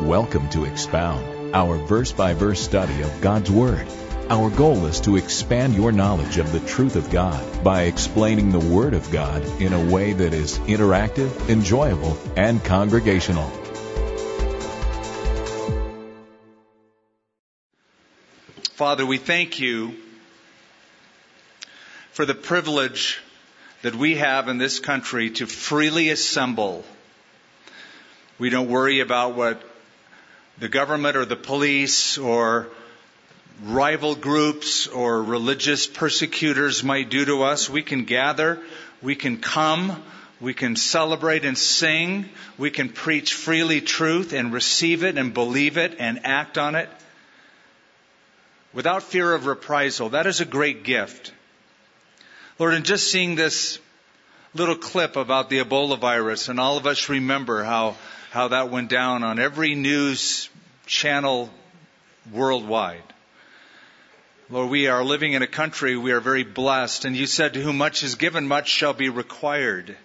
Welcome to Expound, our verse by verse study of God's Word. Our goal is to expand your knowledge of the truth of God by explaining the Word of God in a way that is interactive, enjoyable, and congregational. Father, we thank you for the privilege that we have in this country to freely assemble. We don't worry about what the government or the police or rival groups or religious persecutors might do to us. We can gather, we can come, we can celebrate and sing, we can preach freely truth and receive it and believe it and act on it without fear of reprisal. That is a great gift. Lord, in just seeing this little clip about the Ebola virus, and all of us remember how, how that went down on every news channel worldwide. Lord, we are living in a country, we are very blessed, and you said, To whom much is given, much shall be required.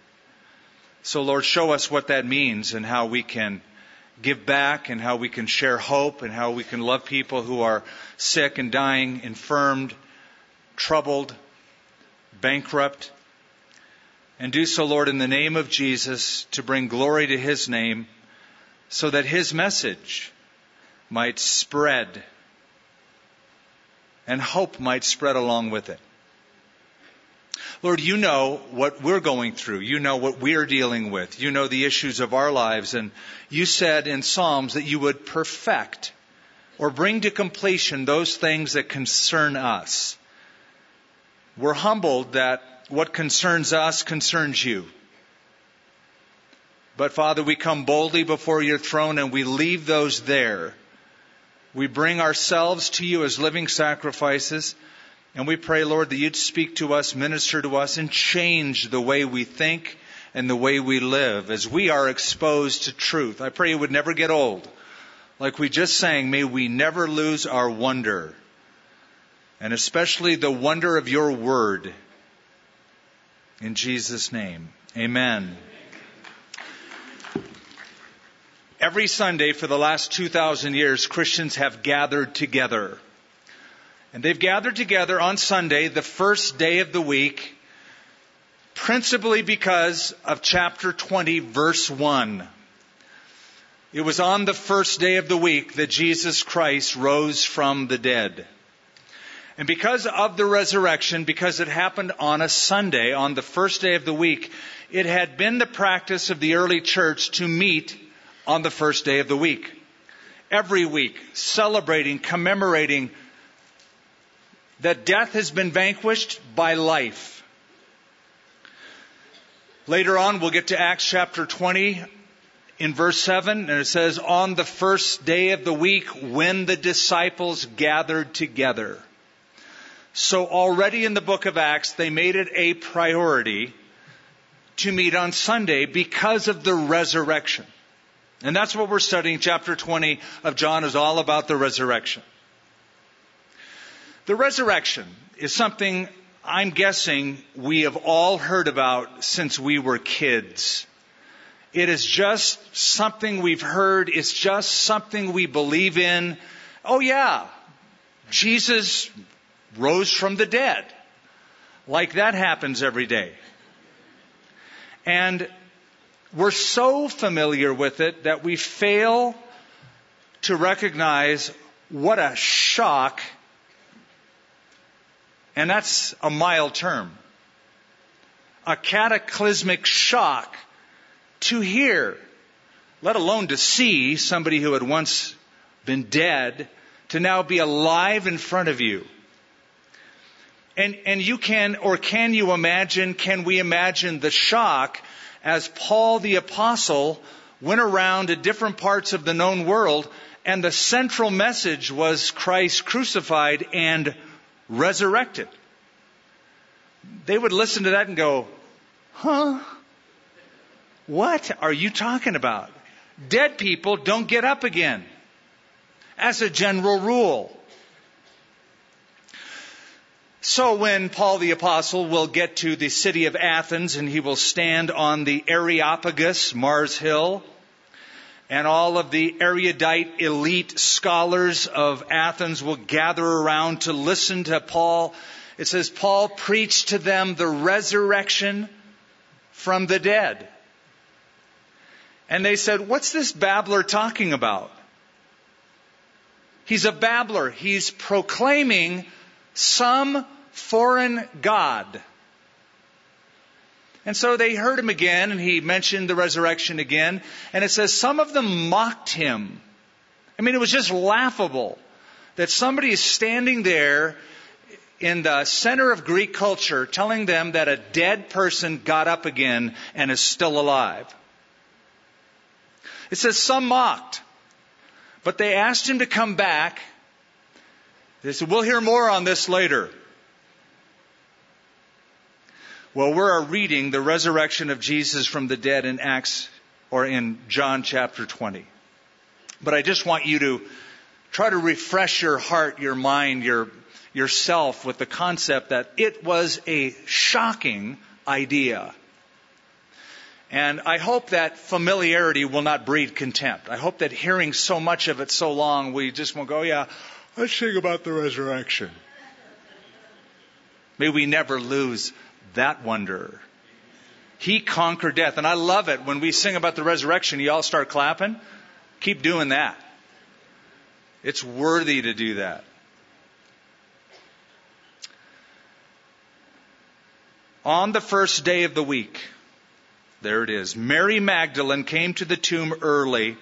So, Lord, show us what that means and how we can give back and how we can share hope and how we can love people who are sick and dying, infirmed, troubled, bankrupt, and do so, Lord, in the name of Jesus to bring glory to His name so that His message might spread and hope might spread along with it. Lord, you know what we're going through. You know what we're dealing with. You know the issues of our lives. And you said in Psalms that you would perfect or bring to completion those things that concern us. We're humbled that what concerns us concerns you. But Father, we come boldly before your throne and we leave those there. We bring ourselves to you as living sacrifices. And we pray, Lord, that you'd speak to us, minister to us, and change the way we think and the way we live as we are exposed to truth. I pray it would never get old. Like we just sang, may we never lose our wonder and especially the wonder of your word. In Jesus' name, amen. Every Sunday for the last 2,000 years, Christians have gathered together. And they've gathered together on Sunday, the first day of the week, principally because of chapter 20, verse 1. It was on the first day of the week that Jesus Christ rose from the dead. And because of the resurrection, because it happened on a Sunday, on the first day of the week, it had been the practice of the early church to meet on the first day of the week. Every week, celebrating, commemorating that death has been vanquished by life. Later on, we'll get to Acts chapter 20 in verse 7, and it says, On the first day of the week, when the disciples gathered together. So already in the book of Acts, they made it a priority to meet on Sunday because of the resurrection. And that's what we're studying. Chapter 20 of John is all about the resurrection. The resurrection is something I'm guessing we have all heard about since we were kids. It is just something we've heard. It's just something we believe in. Oh yeah, Jesus rose from the dead. Like that happens every day. And we're so familiar with it that we fail to recognize what a shock, and that's a mild term, a cataclysmic shock to hear, let alone to see somebody who had once been dead to now be alive in front of you. And, and you can, or can you imagine, can we imagine the shock as Paul the apostle went around to different parts of the known world and the central message was Christ crucified and resurrected. They would listen to that and go, huh? What are you talking about? Dead people don't get up again. As a general rule. So when Paul the apostle will get to the city of Athens and he will stand on the Areopagus, Mars Hill, and all of the erudite elite scholars of Athens will gather around to listen to Paul. It says Paul preached to them the resurrection from the dead. And they said, What's this babbler talking about? He's a babbler. He's proclaiming some foreign God. And so they heard him again, and he mentioned the resurrection again. And it says some of them mocked him. I mean, it was just laughable that somebody is standing there in the center of Greek culture telling them that a dead person got up again and is still alive. It says some mocked, but they asked him to come back. They said, We'll hear more on this later. Well, we're reading the resurrection of Jesus from the dead in Acts or in John chapter 20. But I just want you to try to refresh your heart, your mind, your, yourself with the concept that it was a shocking idea. And I hope that familiarity will not breed contempt. I hope that hearing so much of it so long, we just won't go, yeah, let's sing about the resurrection. May we never lose that wonder. He conquered death. And I love it when we sing about the resurrection, you all start clapping. Keep doing that. It's worthy to do that. On the first day of the week, there it is, Mary Magdalene came to the tomb early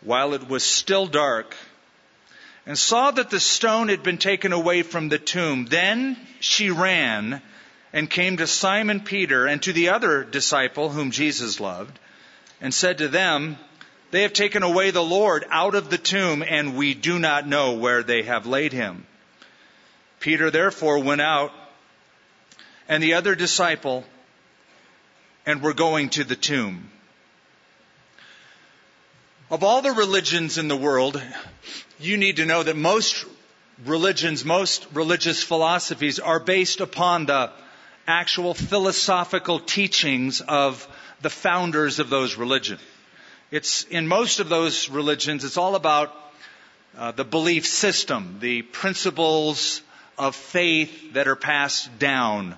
while it was still dark and saw that the stone had been taken away from the tomb. Then she ran and came to Simon Peter and to the other disciple whom Jesus loved and said to them, They have taken away the Lord out of the tomb and we do not know where they have laid him. Peter therefore went out and the other disciple and were going to the tomb. Of all the religions in the world, you need to know that most religions, most religious philosophies are based upon the actual philosophical teachings of the founders of those religions. It's in most of those religions, it's all about uh, the belief system, the principles of faith that are passed down.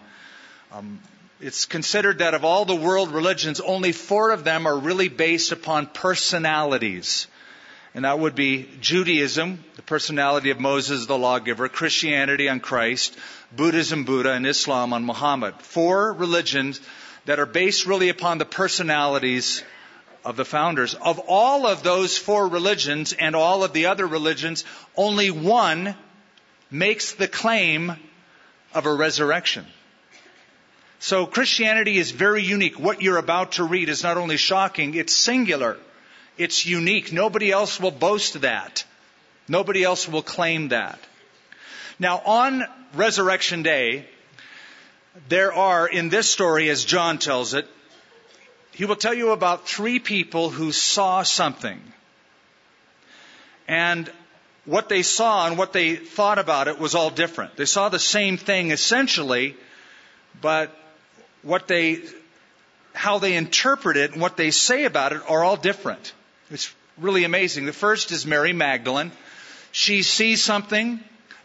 Um, it's considered that of all the world religions, only four of them are really based upon personalities. And that would be Judaism, the personality of Moses, the lawgiver, Christianity on Christ, Buddhism, Buddha, and Islam on Muhammad. Four religions that are based really upon the personalities of the founders. Of all of those four religions and all of the other religions, only one makes the claim of a resurrection. So Christianity is very unique. What you're about to read is not only shocking, it's singular. It's unique. Nobody else will boast that. Nobody else will claim that. Now, on Resurrection Day, there are, in this story, as John tells it, he will tell you about three people who saw something. And what they saw and what they thought about it was all different. They saw the same thing essentially, but what they, how they interpret it and what they say about it are all different. It's really amazing. The first is Mary Magdalene. She sees something,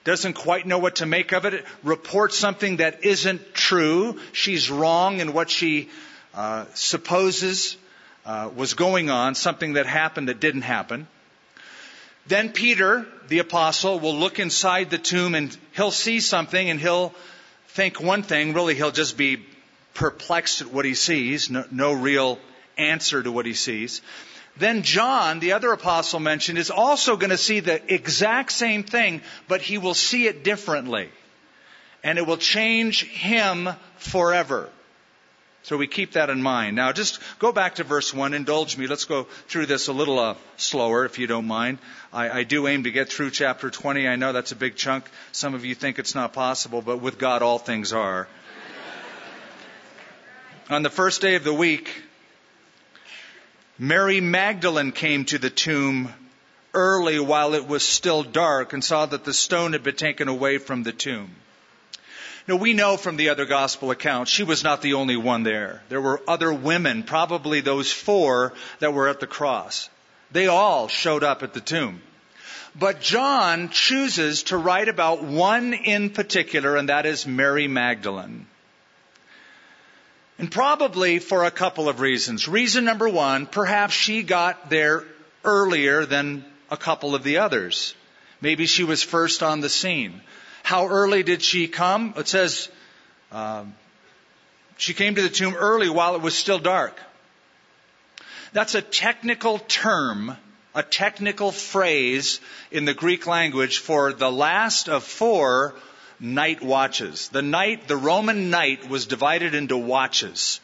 doesn't quite know what to make of it, reports something that isn't true. She's wrong in what she uh, supposes uh, was going on, something that happened that didn't happen. Then Peter, the apostle, will look inside the tomb and he'll see something and he'll think one thing. Really, he'll just be perplexed at what he sees, no, no real answer to what he sees. Then John, the other apostle mentioned, is also going to see the exact same thing, but he will see it differently. And it will change him forever. So we keep that in mind. Now just go back to verse 1. Indulge me. Let's go through this a little uh, slower, if you don't mind. I, I do aim to get through chapter 20. I know that's a big chunk. Some of you think it's not possible, but with God all things are. On the first day of the week, Mary Magdalene came to the tomb early while it was still dark and saw that the stone had been taken away from the tomb. Now we know from the other gospel accounts she was not the only one there. There were other women, probably those four that were at the cross. They all showed up at the tomb. But John chooses to write about one in particular, and that is Mary Magdalene. And probably for a couple of reasons. Reason number one, perhaps she got there earlier than a couple of the others. Maybe she was first on the scene. How early did she come? It says um, she came to the tomb early while it was still dark. That's a technical term, a technical phrase in the Greek language for the last of four night watches. The night, the Roman night was divided into watches.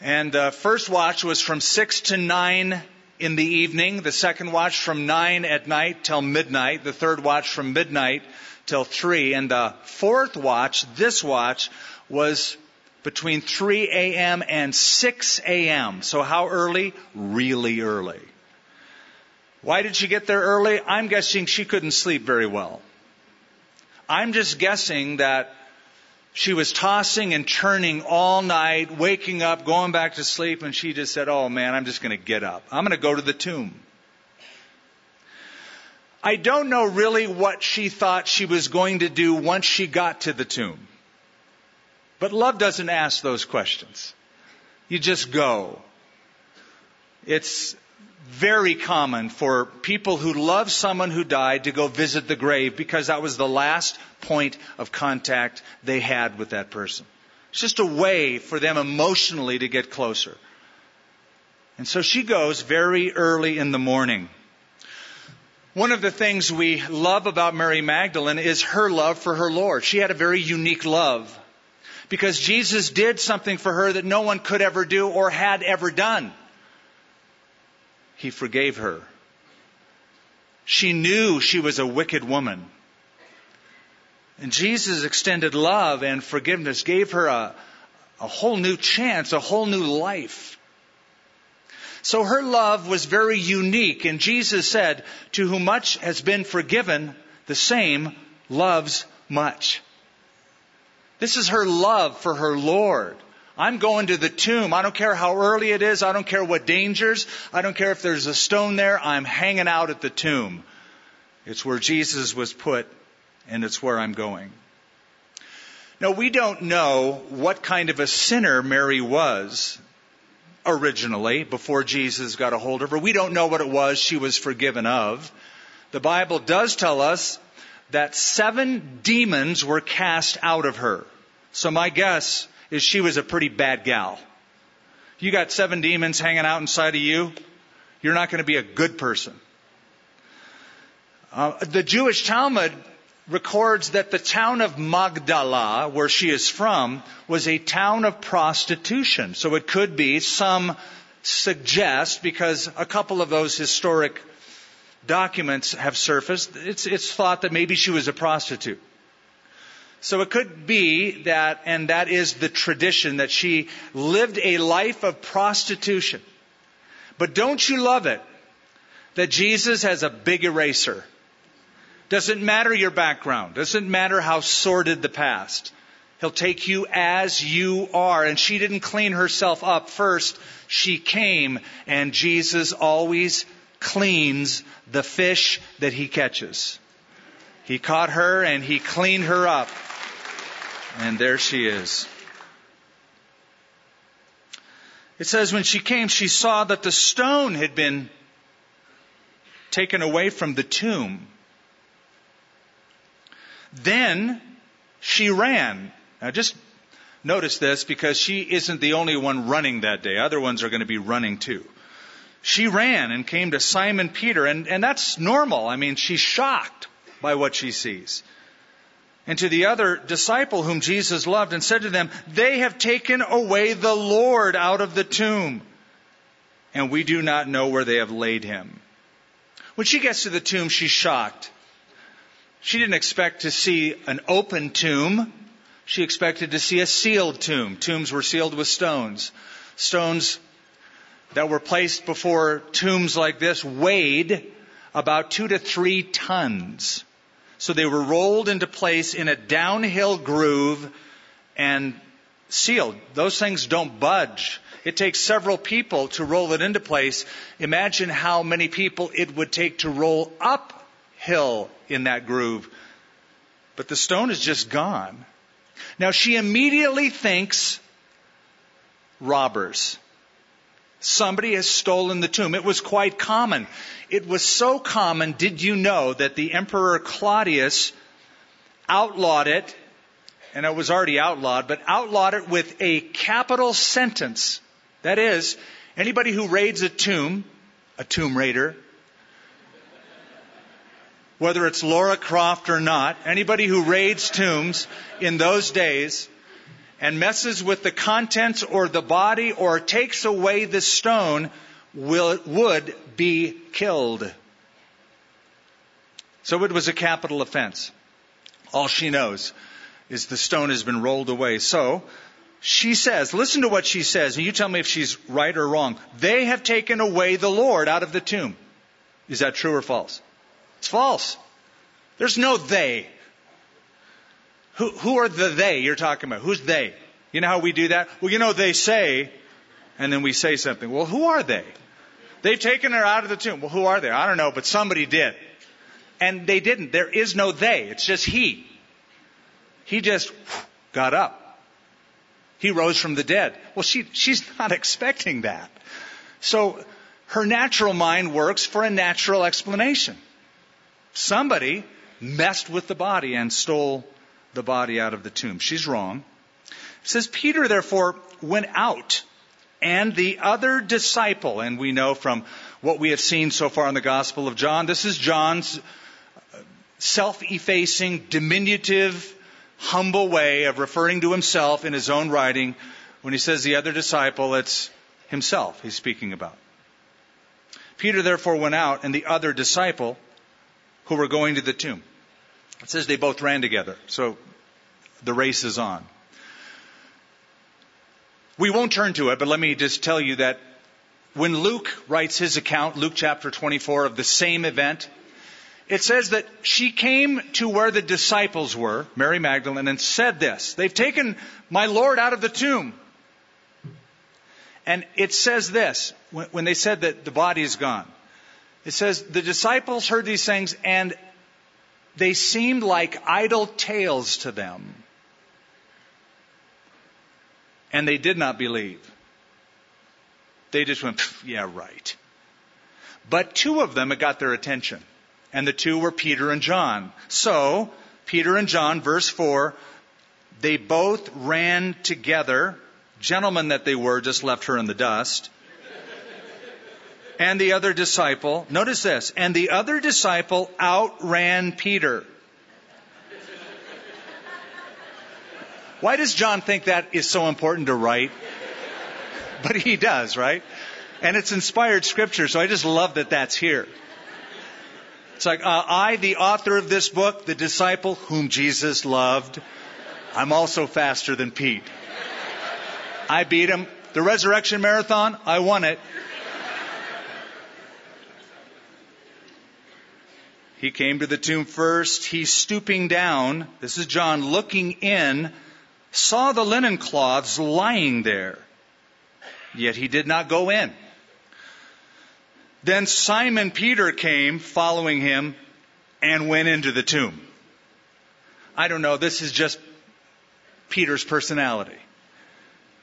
And the first watch was from 6 to 9 in the evening, the second watch from 9 at night till midnight, the third watch from midnight till 3, and the fourth watch, this watch, was between 3 a.m. and 6 a.m. So how early? Really early. Why did she get there early? I'm guessing she couldn't sleep very well. I'm just guessing that she was tossing and turning all night, waking up, going back to sleep, and she just said, Oh man, I'm just going to get up. I'm going to go to the tomb. I don't know really what she thought she was going to do once she got to the tomb. But love doesn't ask those questions. You just go. It's very common for people who love someone who died to go visit the grave because that was the last point of contact they had with that person. It's just a way for them emotionally to get closer. And so she goes very early in the morning. One of the things we love about Mary Magdalene is her love for her Lord. She had a very unique love because Jesus did something for her that no one could ever do or had ever done he forgave her. She knew she was a wicked woman. And Jesus' extended love and forgiveness gave her a, a whole new chance, a whole new life. So her love was very unique, and Jesus said, To whom much has been forgiven, the same loves much. This is her love for her Lord. I'm going to the tomb. I don't care how early it is. I don't care what dangers. I don't care if there's a stone there. I'm hanging out at the tomb. It's where Jesus was put, and it's where I'm going. Now, we don't know what kind of a sinner Mary was originally before Jesus got a hold of her. We don't know what it was she was forgiven of. The Bible does tell us that seven demons were cast out of her. So my guess is she was a pretty bad gal. You got seven demons hanging out inside of you, you're not going to be a good person. Uh, the Jewish Talmud records that the town of Magdala, where she is from, was a town of prostitution. So it could be, some suggest, because a couple of those historic documents have surfaced, it's, it's thought that maybe she was a prostitute. So it could be that, and that is the tradition, that she lived a life of prostitution. But don't you love it that Jesus has a big eraser? Doesn't matter your background. Doesn't matter how sordid the past. He'll take you as you are. And she didn't clean herself up first. She came and Jesus always cleans the fish that he catches. He caught her and he cleaned her up. And there she is. It says when she came, she saw that the stone had been taken away from the tomb. Then she ran. Now just notice this because she isn't the only one running that day. Other ones are going to be running too. She ran and came to Simon Peter, and, and that's normal. I mean, she's shocked by what she sees and to the other disciple whom Jesus loved and said to them, They have taken away the Lord out of the tomb, and we do not know where they have laid him. When she gets to the tomb, she's shocked. She didn't expect to see an open tomb. She expected to see a sealed tomb. Tombs were sealed with stones. Stones that were placed before tombs like this weighed about two to three tons. So they were rolled into place in a downhill groove and sealed. Those things don't budge. It takes several people to roll it into place. Imagine how many people it would take to roll uphill in that groove. But the stone is just gone. Now she immediately thinks robbers. Somebody has stolen the tomb. It was quite common. It was so common, did you know, that the Emperor Claudius outlawed it, and it was already outlawed, but outlawed it with a capital sentence. That is, anybody who raids a tomb, a tomb raider, whether it's Laura Croft or not, anybody who raids tombs in those days and messes with the contents or the body or takes away the stone will, would be killed. So it was a capital offense. All she knows is the stone has been rolled away. So she says, listen to what she says, and you tell me if she's right or wrong. They have taken away the Lord out of the tomb. Is that true or false? It's false. There's no they. Who, who are the they you're talking about? Who's they? You know how we do that? Well, you know, they say, and then we say something. Well, who are they? They've taken her out of the tomb. Well, who are they? I don't know, but somebody did. And they didn't. There is no they. It's just he. He just got up. He rose from the dead. Well, she, she's not expecting that. So her natural mind works for a natural explanation. Somebody messed with the body and stole the body out of the tomb. She's wrong. It says, Peter therefore went out and the other disciple, and we know from what we have seen so far in the Gospel of John, this is John's uh, self-effacing, diminutive, humble way of referring to himself in his own writing. When he says the other disciple, it's himself he's speaking about. Peter therefore went out and the other disciple who were going to the tomb. It says they both ran together. So the race is on. We won't turn to it, but let me just tell you that when Luke writes his account, Luke chapter 24 of the same event, it says that she came to where the disciples were, Mary Magdalene, and said this. They've taken my Lord out of the tomb. And it says this, when they said that the body is gone. It says, the disciples heard these things and they seemed like idle tales to them. And they did not believe. They just went, yeah, right. But two of them, it got their attention. And the two were Peter and John. So, Peter and John, verse 4, they both ran together. Gentlemen that they were, just left her in the dust. And the other disciple, notice this, and the other disciple outran Peter. Why does John think that is so important to write? But he does, right? And it's inspired scripture, so I just love that that's here. It's like, uh, I, the author of this book, the disciple whom Jesus loved, I'm also faster than Pete. I beat him. The resurrection marathon, I won it. He came to the tomb first. He's stooping down. This is John looking in, saw the linen cloths lying there. Yet he did not go in. Then Simon Peter came following him and went into the tomb. I don't know. This is just Peter's personality.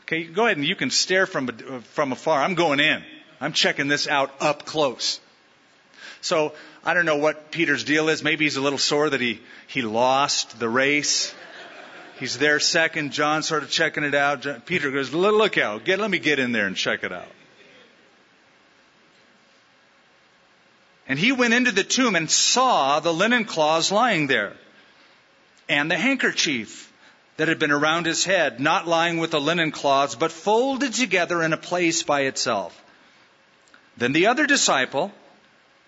Okay, go ahead and you can stare from, from afar. I'm going in. I'm checking this out up close. So I don't know what Peter's deal is. Maybe he's a little sore that he, he lost the race. He's there second. John sort of checking it out. Peter goes, look out. Get, let me get in there and check it out. And he went into the tomb and saw the linen cloths lying there and the handkerchief that had been around his head, not lying with the linen cloths, but folded together in a place by itself. Then the other disciple,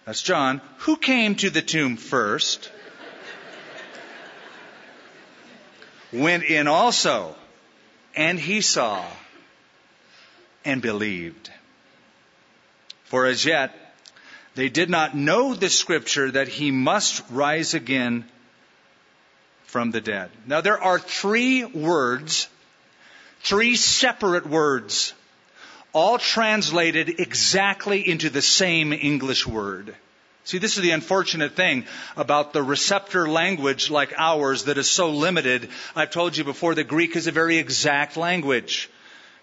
that's John, who came to the tomb first, went in also, and he saw and believed. For as yet they did not know the scripture that he must rise again from the dead. Now there are three words, Three separate words, all translated exactly into the same English word. See, this is the unfortunate thing about the receptor language like ours that is so limited. I've told you before, the Greek is a very exact language.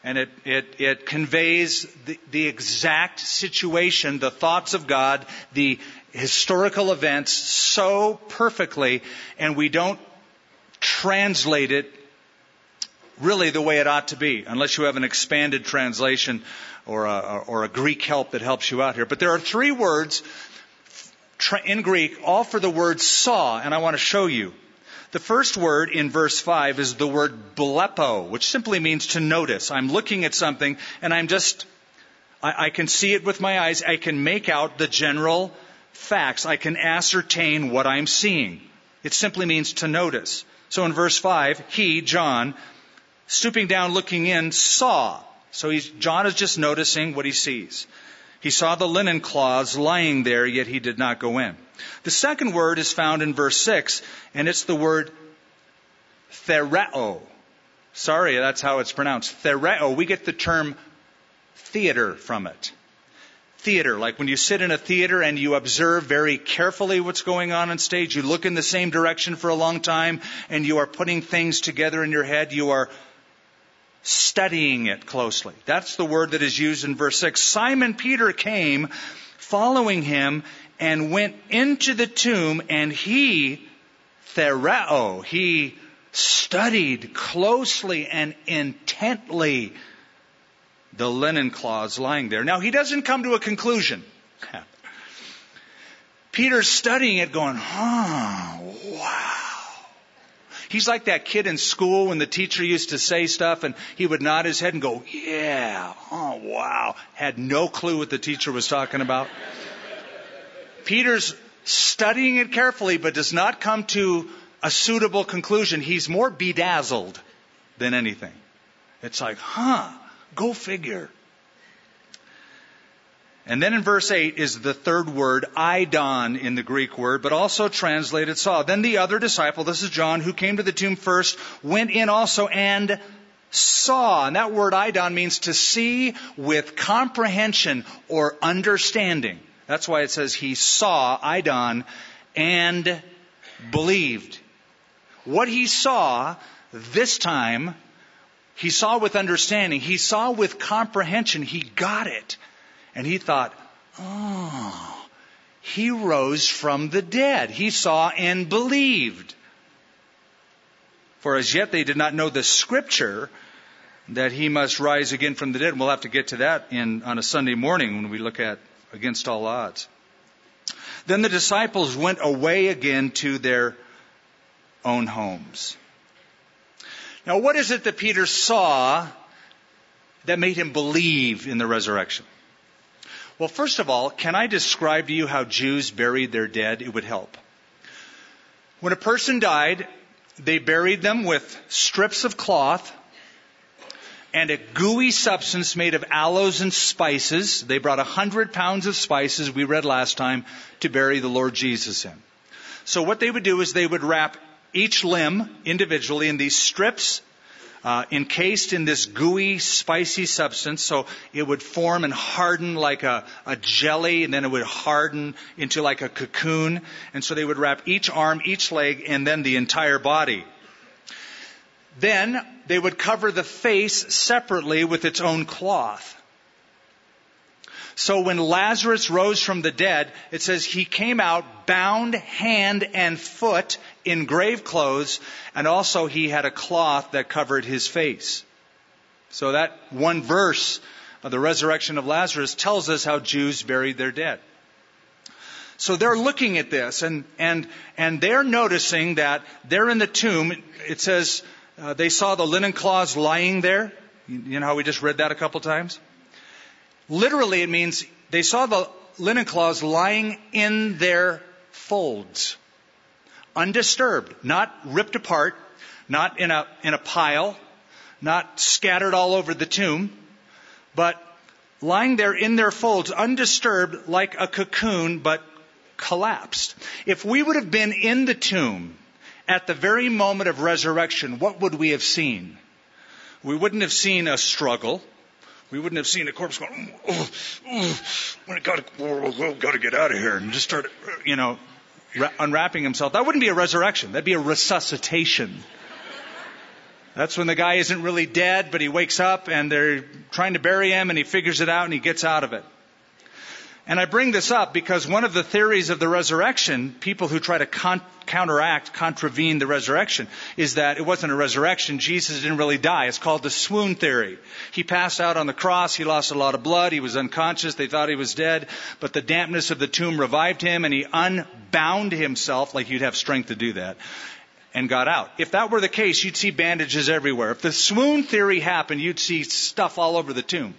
And it, it, it conveys the, the exact situation, the thoughts of God, the historical events so perfectly, and we don't translate it really the way it ought to be, unless you have an expanded translation or a, or a Greek help that helps you out here. But there are three words in Greek, all for the word saw, and I want to show you. The first word in verse 5 is the word blepo, which simply means to notice. I'm looking at something and I'm just, I, I, can see it with my eyes. I can make out the general facts. I can ascertain what I'm seeing. It simply means to notice. So in verse 5, he, John, stooping down, looking in, saw. So John is just noticing what he sees. He saw the linen cloths lying there, yet he did not go in. The second word is found in verse 6, and it's the word thereo. Sorry, that's how it's pronounced. Thereo. We get the term theater from it. Theater, like when you sit in a theater and you observe very carefully what's going on on stage, you look in the same direction for a long time, and you are putting things together in your head, you are studying it closely. That's the word that is used in verse 6. Simon Peter came following him and went into the tomb and he, Thereo, he studied closely and intently the linen cloths lying there. Now he doesn't come to a conclusion. Peter's studying it going, oh, wow. He's like that kid in school when the teacher used to say stuff and he would nod his head and go, yeah, oh wow. Had no clue what the teacher was talking about. Peter's studying it carefully but does not come to a suitable conclusion. He's more bedazzled than anything. It's like, huh, go figure. And then in verse 8 is the third word, eidon in the Greek word, but also translated saw. Then the other disciple, this is John, who came to the tomb first, went in also and saw. And that word eidon means to see with comprehension or understanding. That's why it says he saw, eidon, and believed. What he saw this time, he saw with understanding. He saw with comprehension. He got it. And he thought, oh, he rose from the dead. He saw and believed. For as yet they did not know the scripture that he must rise again from the dead. We'll have to get to that in, on a Sunday morning when we look at against all odds. Then the disciples went away again to their own homes. Now, what is it that Peter saw that made him believe in the resurrection? Well, first of all, can I describe to you how Jews buried their dead? It would help. When a person died, they buried them with strips of cloth and a gooey substance made of aloes and spices. They brought a hundred pounds of spices, we read last time, to bury the Lord Jesus in. So what they would do is they would wrap each limb individually in these strips uh, encased in this gooey, spicy substance. So it would form and harden like a, a jelly, and then it would harden into like a cocoon. And so they would wrap each arm, each leg, and then the entire body. Then they would cover the face separately with its own cloth. So when Lazarus rose from the dead, it says he came out bound hand and foot in grave clothes, and also he had a cloth that covered his face. So that one verse of the resurrection of Lazarus tells us how Jews buried their dead. So they're looking at this and, and, and they're noticing that they're in the tomb. It says uh, they saw the linen cloths lying there. You know how we just read that a couple times? Literally, it means they saw the linen cloths lying in their folds, undisturbed, not ripped apart, not in a, in a pile, not scattered all over the tomb, but lying there in their folds, undisturbed like a cocoon, but collapsed. If we would have been in the tomb at the very moment of resurrection, what would we have seen? we wouldn't have seen a struggle. We wouldn't have seen a corpse going, oh, oh, oh got oh, got to get out of here, and just start, you know, unwrapping himself. That wouldn't be a resurrection. That'd be a resuscitation. That's when the guy isn't really dead, but he wakes up and they're trying to bury him and he figures it out and he gets out of it. And I bring this up because one of the theories of the resurrection, people who try to con- counteract, contravene the resurrection, is that it wasn't a resurrection. Jesus didn't really die. It's called the swoon theory. He passed out on the cross. He lost a lot of blood. He was unconscious. They thought he was dead. But the dampness of the tomb revived him and he unbound himself, like you'd have strength to do that, and got out. If that were the case, you'd see bandages everywhere. If the swoon theory happened, you'd see stuff all over the tomb.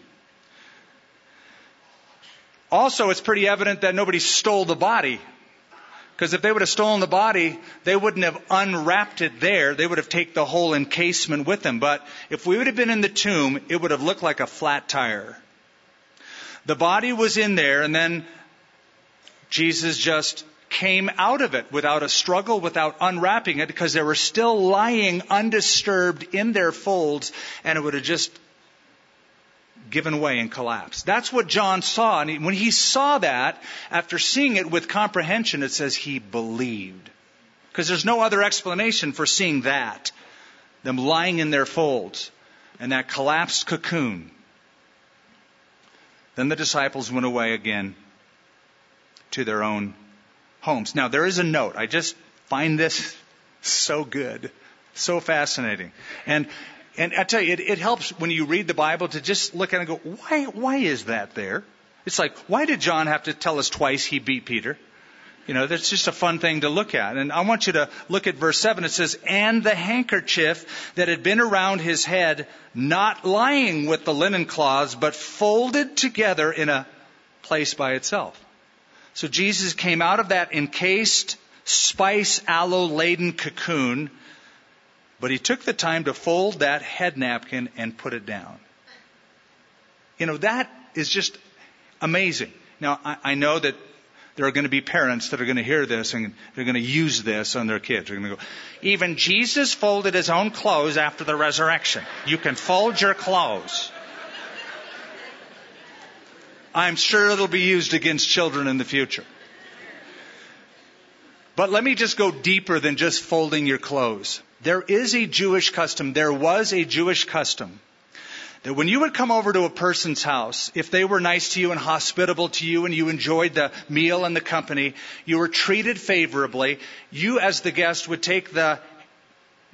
Also, it's pretty evident that nobody stole the body. Because if they would have stolen the body, they wouldn't have unwrapped it there. They would have taken the whole encasement with them. But if we would have been in the tomb, it would have looked like a flat tire. The body was in there, and then Jesus just came out of it without a struggle, without unwrapping it, because they were still lying undisturbed in their folds, and it would have just given way and collapsed. That's what John saw. And when he saw that, after seeing it with comprehension, it says he believed. Because there's no other explanation for seeing that. Them lying in their folds and that collapsed cocoon. Then the disciples went away again to their own homes. Now, there is a note. I just find this so good, so fascinating. And and I tell you, it, it helps when you read the Bible to just look at it and go, why, why is that there? It's like, why did John have to tell us twice he beat Peter? You know, that's just a fun thing to look at. And I want you to look at verse 7. It says, And the handkerchief that had been around his head, not lying with the linen cloths, but folded together in a place by itself. So Jesus came out of that encased, spice aloe laden cocoon, but he took the time to fold that head napkin and put it down. You know, that is just amazing. Now, I, I know that there are going to be parents that are going to hear this and they're going to use this on their kids. They're going to go, even Jesus folded his own clothes after the resurrection. You can fold your clothes. I'm sure it'll be used against children in the future. But let me just go deeper than just folding your clothes. There is a Jewish custom, there was a Jewish custom that when you would come over to a person's house, if they were nice to you and hospitable to you and you enjoyed the meal and the company, you were treated favorably, you as the guest would take the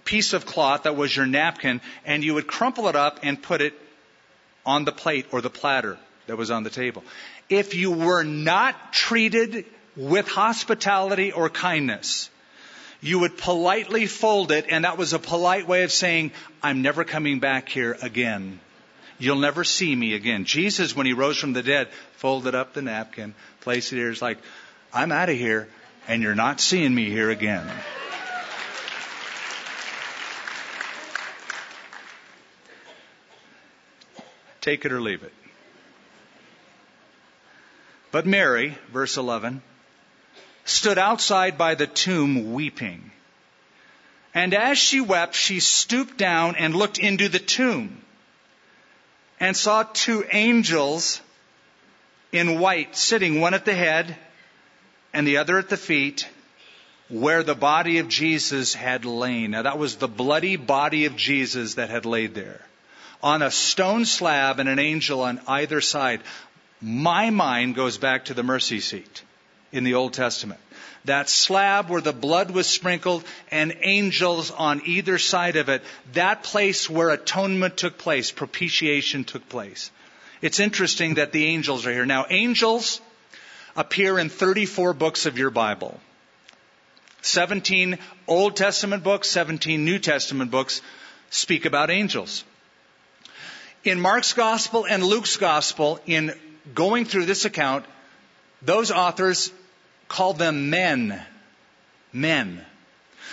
piece of cloth that was your napkin and you would crumple it up and put it on the plate or the platter that was on the table. If you were not treated with hospitality or kindness, you would politely fold it, and that was a polite way of saying, I'm never coming back here again. You'll never see me again. Jesus, when he rose from the dead, folded up the napkin, placed it here. Like, I'm out of here, and you're not seeing me here again. Take it or leave it. But Mary, verse 11, stood outside by the tomb weeping. And as she wept, she stooped down and looked into the tomb and saw two angels in white sitting, one at the head and the other at the feet, where the body of Jesus had lain. Now that was the bloody body of Jesus that had laid there. On a stone slab and an angel on either side my mind goes back to the mercy seat in the Old Testament. That slab where the blood was sprinkled and angels on either side of it, that place where atonement took place, propitiation took place. It's interesting that the angels are here. Now, angels appear in 34 books of your Bible. 17 Old Testament books, 17 New Testament books speak about angels. In Mark's Gospel and Luke's Gospel, in going through this account, those authors called them men. Men.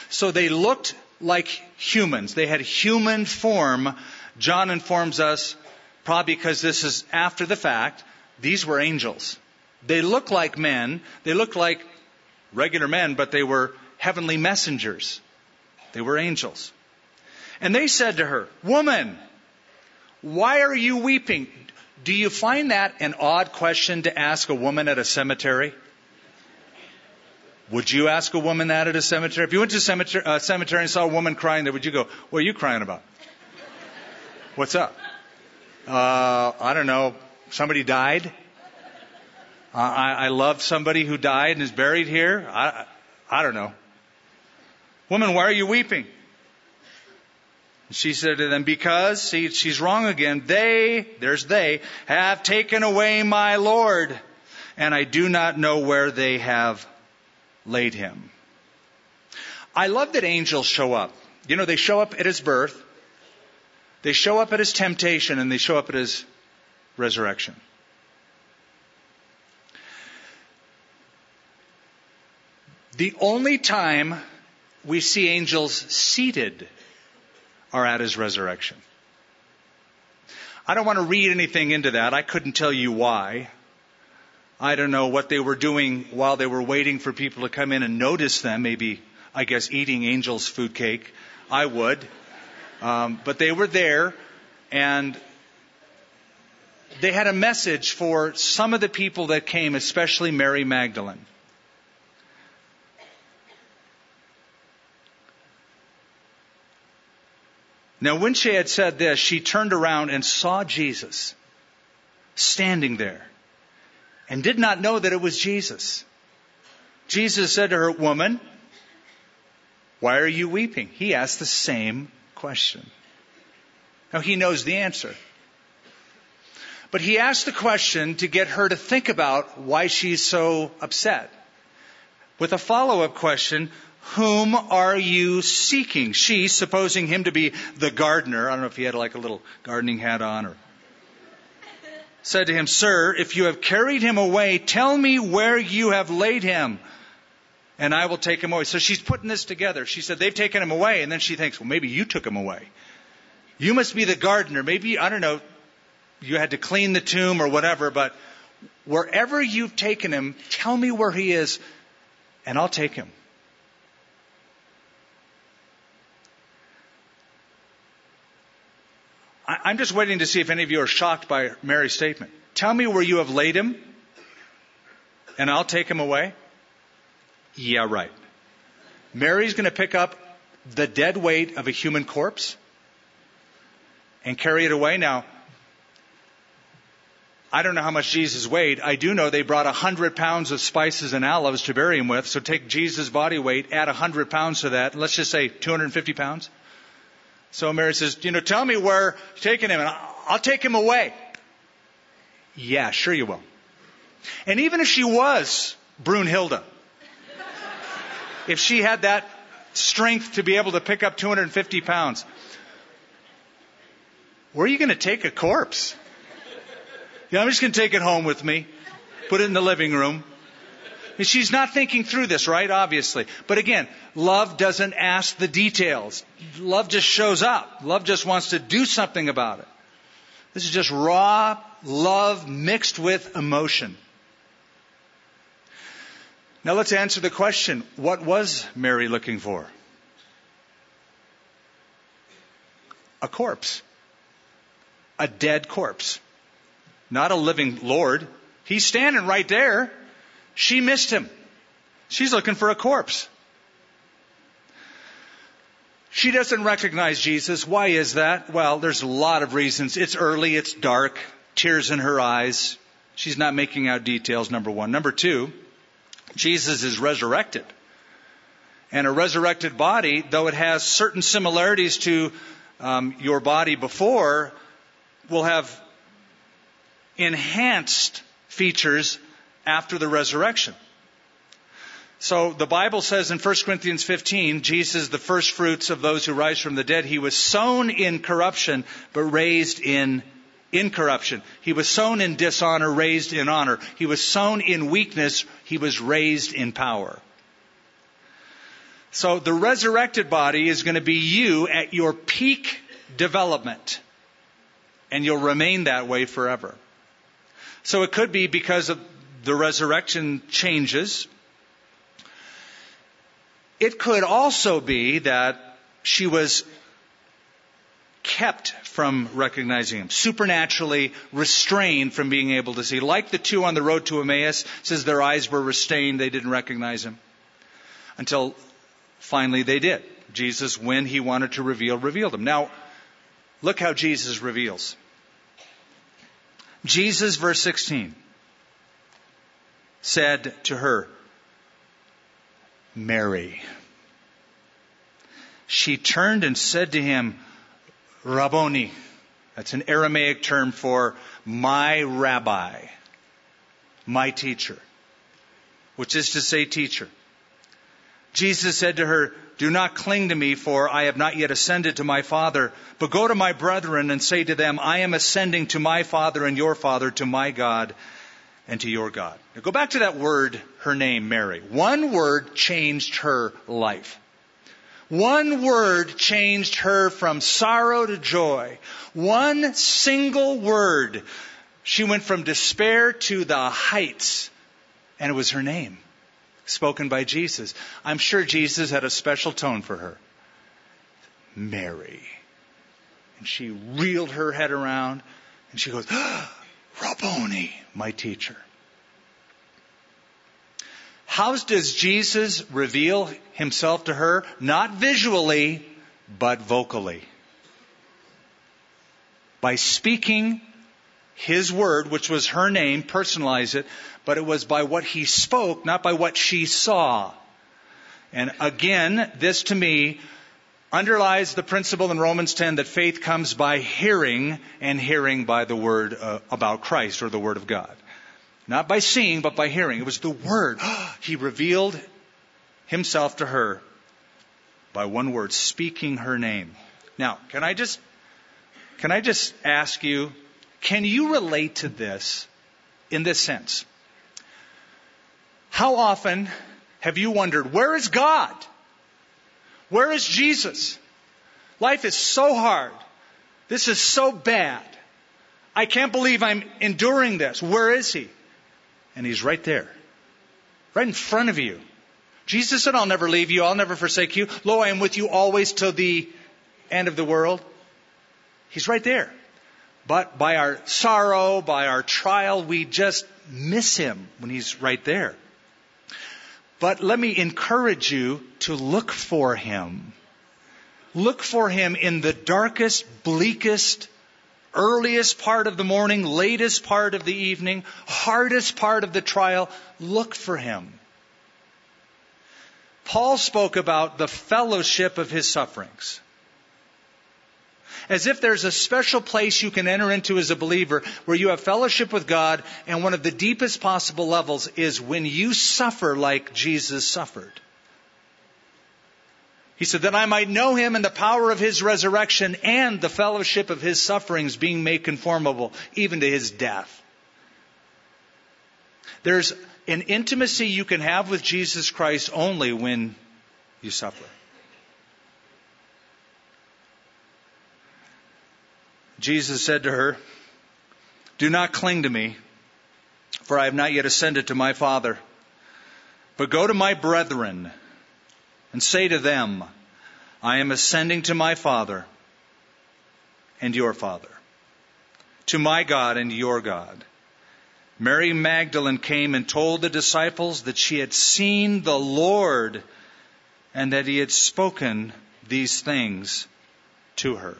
So they looked like humans. They had human form. John informs us, probably because this is after the fact, these were angels. They looked like men. They looked like regular men, but they were heavenly messengers. They were angels. And they said to her, Woman, Why are you weeping? Do you find that an odd question to ask a woman at a cemetery? Would you ask a woman that at a cemetery? If you went to a cemetery, uh, cemetery and saw a woman crying there, would you go, What are you crying about? What's up? Uh, I don't know. Somebody died? Uh, I, I love somebody who died and is buried here? I, I don't know. Woman, why are you weeping? She said to them, Because, see, she's wrong again. They, there's they, have taken away my Lord, and I do not know where they have laid him. I love that angels show up. You know, they show up at his birth, they show up at his temptation, and they show up at his resurrection. The only time we see angels seated are at his resurrection. I don't want to read anything into that. I couldn't tell you why. I don't know what they were doing while they were waiting for people to come in and notice them. Maybe, I guess, eating angels' food cake. I would. Um, but they were there, and they had a message for some of the people that came, especially Mary Magdalene. Now, when she had said this, she turned around and saw Jesus standing there and did not know that it was Jesus. Jesus said to her, Woman, why are you weeping? He asked the same question. Now, he knows the answer. But he asked the question to get her to think about why she's so upset. With a follow up question, whom are you seeking? She, supposing him to be the gardener, I don't know if he had like a little gardening hat on or said to him, Sir, if you have carried him away, tell me where you have laid him, and I will take him away. So she's putting this together. She said, They've taken him away, and then she thinks, Well, maybe you took him away. You must be the gardener. Maybe, I don't know, you had to clean the tomb or whatever, but wherever you've taken him, tell me where he is, and I'll take him. I'm just waiting to see if any of you are shocked by Mary's statement. Tell me where you have laid him, and I'll take him away. Yeah, right. Mary's going to pick up the dead weight of a human corpse and carry it away. Now, I don't know how much Jesus weighed. I do know they brought a hundred pounds of spices and aloes to bury him with. So take Jesus' body weight, add a hundred pounds to that. Let's just say 250 pounds. So Mary says, you know, tell me where you're taking him and I'll take him away. Yeah, sure you will. And even if she was Brunhilde, if she had that strength to be able to pick up 250 pounds, where are you going to take a corpse? Yeah, I'm just going to take it home with me, put it in the living room. And She's not thinking through this, right? Obviously. But again, love doesn't ask the details. Love just shows up. Love just wants to do something about it. This is just raw love mixed with emotion. Now let's answer the question what was Mary looking for? A corpse. A dead corpse. Not a living Lord. He's standing right there. She missed him. She's looking for a corpse. She doesn't recognize Jesus. Why is that? Well, there's a lot of reasons. It's early, it's dark, tears in her eyes. She's not making out details, number one. Number two, Jesus is resurrected. And a resurrected body, though it has certain similarities to um, your body before, will have enhanced features after the resurrection. So the Bible says in 1 Corinthians 15, Jesus, the first fruits of those who rise from the dead, he was sown in corruption, but raised in incorruption. He was sown in dishonor, raised in honor. He was sown in weakness, he was raised in power. So the resurrected body is going to be you at your peak development. And you'll remain that way forever. So it could be because of the resurrection changes. It could also be that she was kept from recognizing him, supernaturally restrained from being able to see. Like the two on the road to Emmaus, says their eyes were restrained, they didn't recognize him. Until finally they did. Jesus, when he wanted to reveal, revealed him. Now, look how Jesus reveals. Jesus, verse 16, said to her, Mary. She turned and said to him, Rabboni. That's an Aramaic term for my rabbi, my teacher, which is to say, teacher. Jesus said to her, Do not cling to me, for I have not yet ascended to my Father, but go to my brethren and say to them, I am ascending to my Father and your Father, to my God and to your God. Now go back to that word, her name, Mary. One word changed her life. One word changed her from sorrow to joy. One single word. She went from despair to the heights. And it was her name, spoken by Jesus. I'm sure Jesus had a special tone for her. Mary. And she reeled her head around and she goes, Rabboni, my teacher. How does Jesus reveal himself to her? Not visually, but vocally. By speaking his word, which was her name, personalize it, but it was by what he spoke, not by what she saw. And again, this to me underlies the principle in Romans 10 that faith comes by hearing and hearing by the word uh, about Christ or the word of God. Not by seeing, but by hearing. It was the word. he revealed himself to her by one word, speaking her name. Now, can I just, can I just ask you, can you relate to this in this sense? How often have you wondered, where is God? Where is Jesus? Life is so hard. This is so bad. I can't believe I'm enduring this. Where is He? And He's right there. Right in front of you. Jesus said, I'll never leave you. I'll never forsake you. Lo, I am with you always till the end of the world. He's right there. But by our sorrow, by our trial, we just miss Him when He's right there. But let me encourage you to look for Him. Look for Him in the darkest, bleakest, earliest part of the morning, latest part of the evening, hardest part of the trial. Look for Him. Paul spoke about the fellowship of his sufferings as if there's a special place you can enter into as a believer where you have fellowship with God, and one of the deepest possible levels is when you suffer like Jesus suffered. He said, that I might know him and the power of his resurrection and the fellowship of his sufferings being made conformable even to his death. There's an intimacy you can have with Jesus Christ only when you suffer. Jesus said to her, Do not cling to me, for I have not yet ascended to my Father. But go to my brethren and say to them, I am ascending to my Father and your Father, to my God and your God. Mary Magdalene came and told the disciples that she had seen the Lord and that he had spoken these things to her.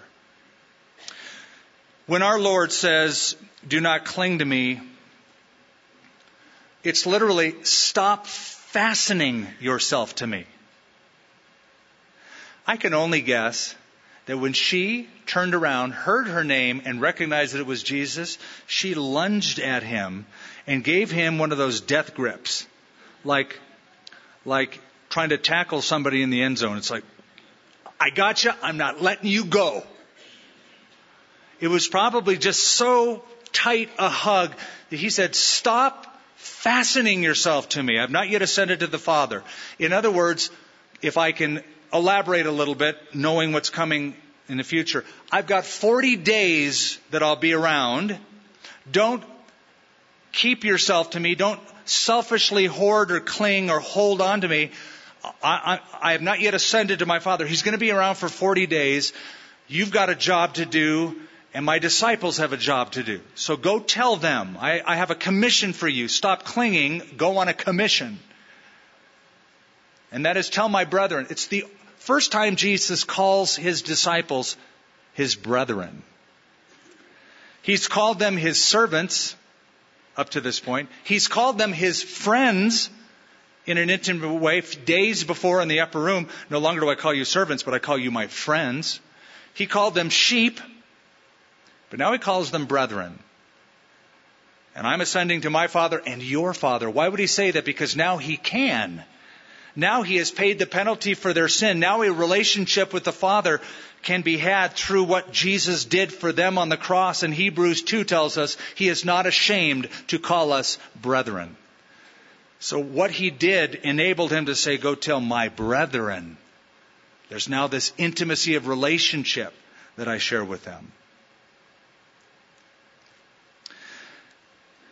When our Lord says, do not cling to me, it's literally stop fastening yourself to me. I can only guess that when she turned around, heard her name, and recognized that it was Jesus, she lunged at him and gave him one of those death grips. Like, like trying to tackle somebody in the end zone. It's like, I got you. I'm not letting you go. It was probably just so tight a hug that he said, Stop fastening yourself to me. I've not yet ascended to the Father. In other words, if I can elaborate a little bit, knowing what's coming in the future, I've got 40 days that I'll be around. Don't keep yourself to me. Don't selfishly hoard or cling or hold on to me. I, I, I have not yet ascended to my Father. He's going to be around for 40 days. You've got a job to do, and my disciples have a job to do. So go tell them, I, I have a commission for you. Stop clinging, go on a commission. And that is tell my brethren. It's the first time Jesus calls his disciples his brethren. He's called them his servants up to this point. He's called them his friends in an intimate way days before in the upper room. No longer do I call you servants, but I call you my friends. He called them sheep, but now he calls them brethren. And I'm ascending to my Father and your Father. Why would he say that? Because now he can. Now he has paid the penalty for their sin. Now a relationship with the Father can be had through what Jesus did for them on the cross. And Hebrews 2 tells us he is not ashamed to call us brethren. So what he did enabled him to say, go tell my brethren. There's now this intimacy of relationship that I share with them.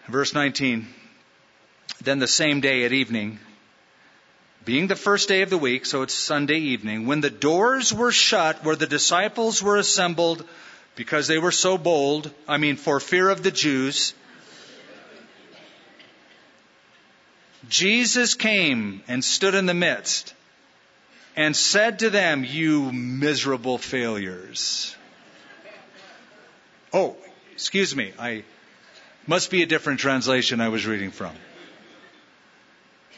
Verse 19. Then the same day at evening, being the first day of the week, so it's Sunday evening, when the doors were shut where the disciples were assembled because they were so bold, I mean, for fear of the Jews, Jesus came and stood in the midst and said to them, You miserable failures. Oh, excuse me, I must be a different translation I was reading from.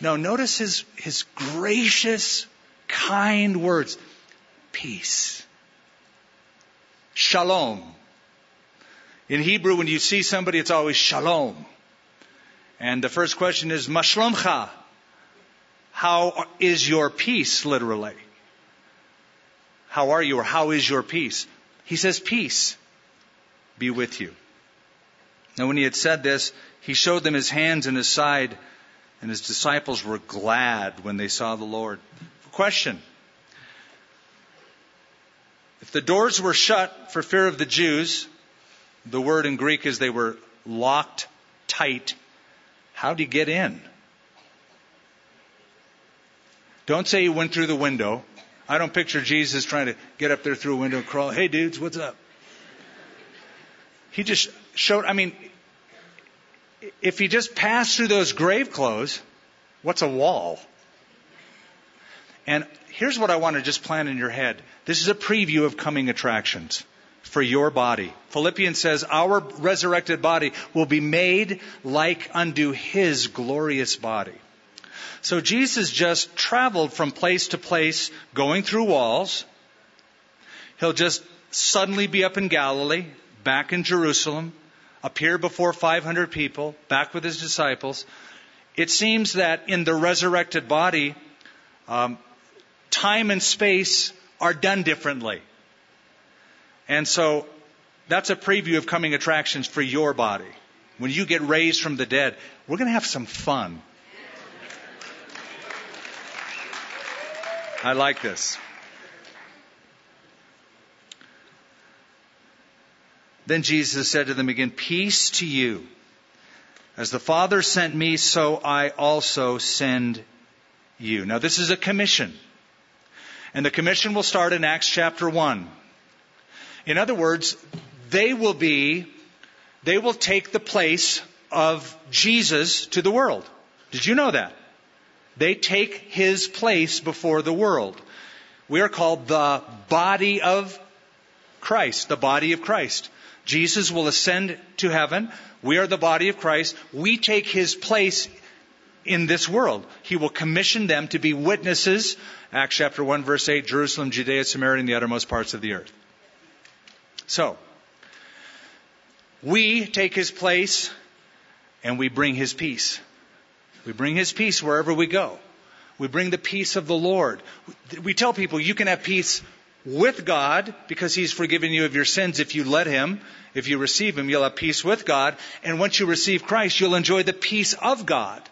No, notice his, his gracious, kind words. Peace. Shalom. In Hebrew, when you see somebody, it's always shalom. And the first question is, mashlomcha. How is your peace, literally? How are you, or how is your peace? He says, peace be with you. Now, when he had said this, he showed them his hands and his side. And his disciples were glad when they saw the Lord. Question. If the doors were shut for fear of the Jews, the word in Greek is they were locked tight. How'd he get in? Don't say he went through the window. I don't picture Jesus trying to get up there through a window and crawl. Hey dudes, what's up? He just showed, I mean, if he just passed through those grave clothes, what's a wall? And here's what I want to just plant in your head. This is a preview of coming attractions for your body. Philippians says our resurrected body will be made like unto his glorious body. So Jesus just traveled from place to place, going through walls. He'll just suddenly be up in Galilee, back in Jerusalem, appear before 500 people, back with his disciples. It seems that in the resurrected body, um, time and space are done differently. And so that's a preview of coming attractions for your body. When you get raised from the dead, we're going to have some fun. I like this. Then Jesus said to them again, Peace to you. As the Father sent me, so I also send you. Now, this is a commission. And the commission will start in Acts chapter 1. In other words, they will be, they will take the place of Jesus to the world. Did you know that? They take his place before the world. We are called the body of Christ, the body of Christ. Jesus will ascend to heaven. We are the body of Christ. We take his place in this world. He will commission them to be witnesses. Acts chapter 1 verse 8, Jerusalem, Judea, Samaria, and the uttermost parts of the earth. So, we take his place and we bring his peace. We bring his peace wherever we go. We bring the peace of the Lord. We tell people you can have peace with God because He's forgiven you of your sins if you let Him. If you receive Him, you'll have peace with God. And once you receive Christ, you'll enjoy the peace of God.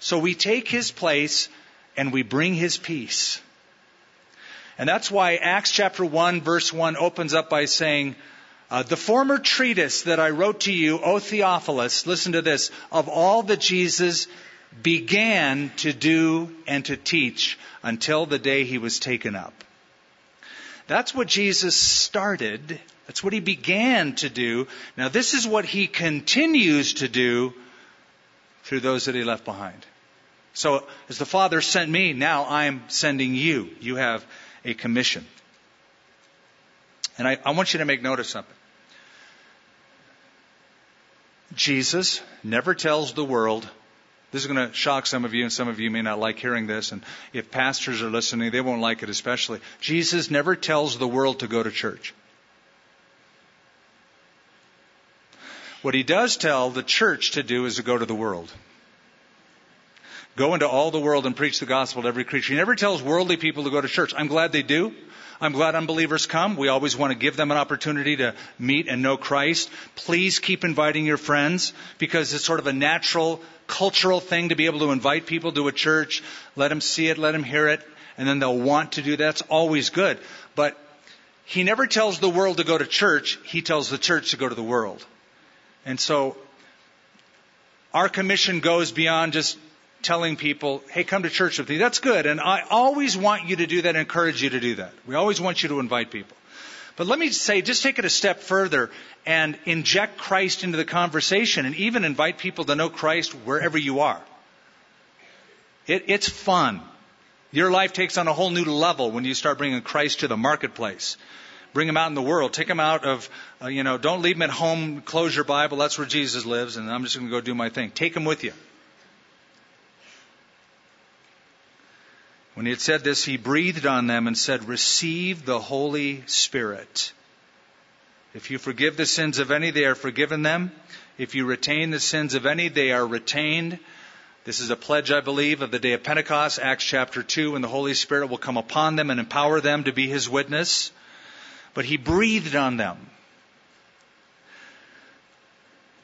So we take His place and we bring His peace. And that's why Acts chapter 1 verse 1 opens up by saying, uh, the former treatise that I wrote to you, O Theophilus, listen to this, of all that Jesus began to do and to teach until the day he was taken up. That's what Jesus started. That's what he began to do. Now, this is what he continues to do through those that he left behind. So, as the Father sent me, now I'm sending you. You have a commission. And I, I want you to make note of something. Jesus never tells the world, this is going to shock some of you, and some of you may not like hearing this, and if pastors are listening, they won't like it especially. Jesus never tells the world to go to church. What he does tell the church to do is to go to the world. Go into all the world and preach the gospel to every creature. He never tells worldly people to go to church. I'm glad they do. I'm glad unbelievers come. We always want to give them an opportunity to meet and know Christ. Please keep inviting your friends because it's sort of a natural cultural thing to be able to invite people to a church, let them see it, let them hear it, and then they'll want to do that. That's always good. But he never tells the world to go to church. He tells the church to go to the world. And so our commission goes beyond just telling people, hey, come to church with me. That's good. And I always want you to do that encourage you to do that. We always want you to invite people. But let me say, just take it a step further and inject Christ into the conversation and even invite people to know Christ wherever you are. It, it's fun. Your life takes on a whole new level when you start bringing Christ to the marketplace. Bring him out in the world. Take him out of, uh, you know, don't leave him at home. Close your Bible. That's where Jesus lives, and I'm just going to go do my thing. Take him with you. When he had said this, he breathed on them and said, Receive the Holy Spirit. If you forgive the sins of any, they are forgiven them. If you retain the sins of any, they are retained. This is a pledge, I believe, of the day of Pentecost, Acts chapter 2, and the Holy Spirit will come upon them and empower them to be his witness. But he breathed on them.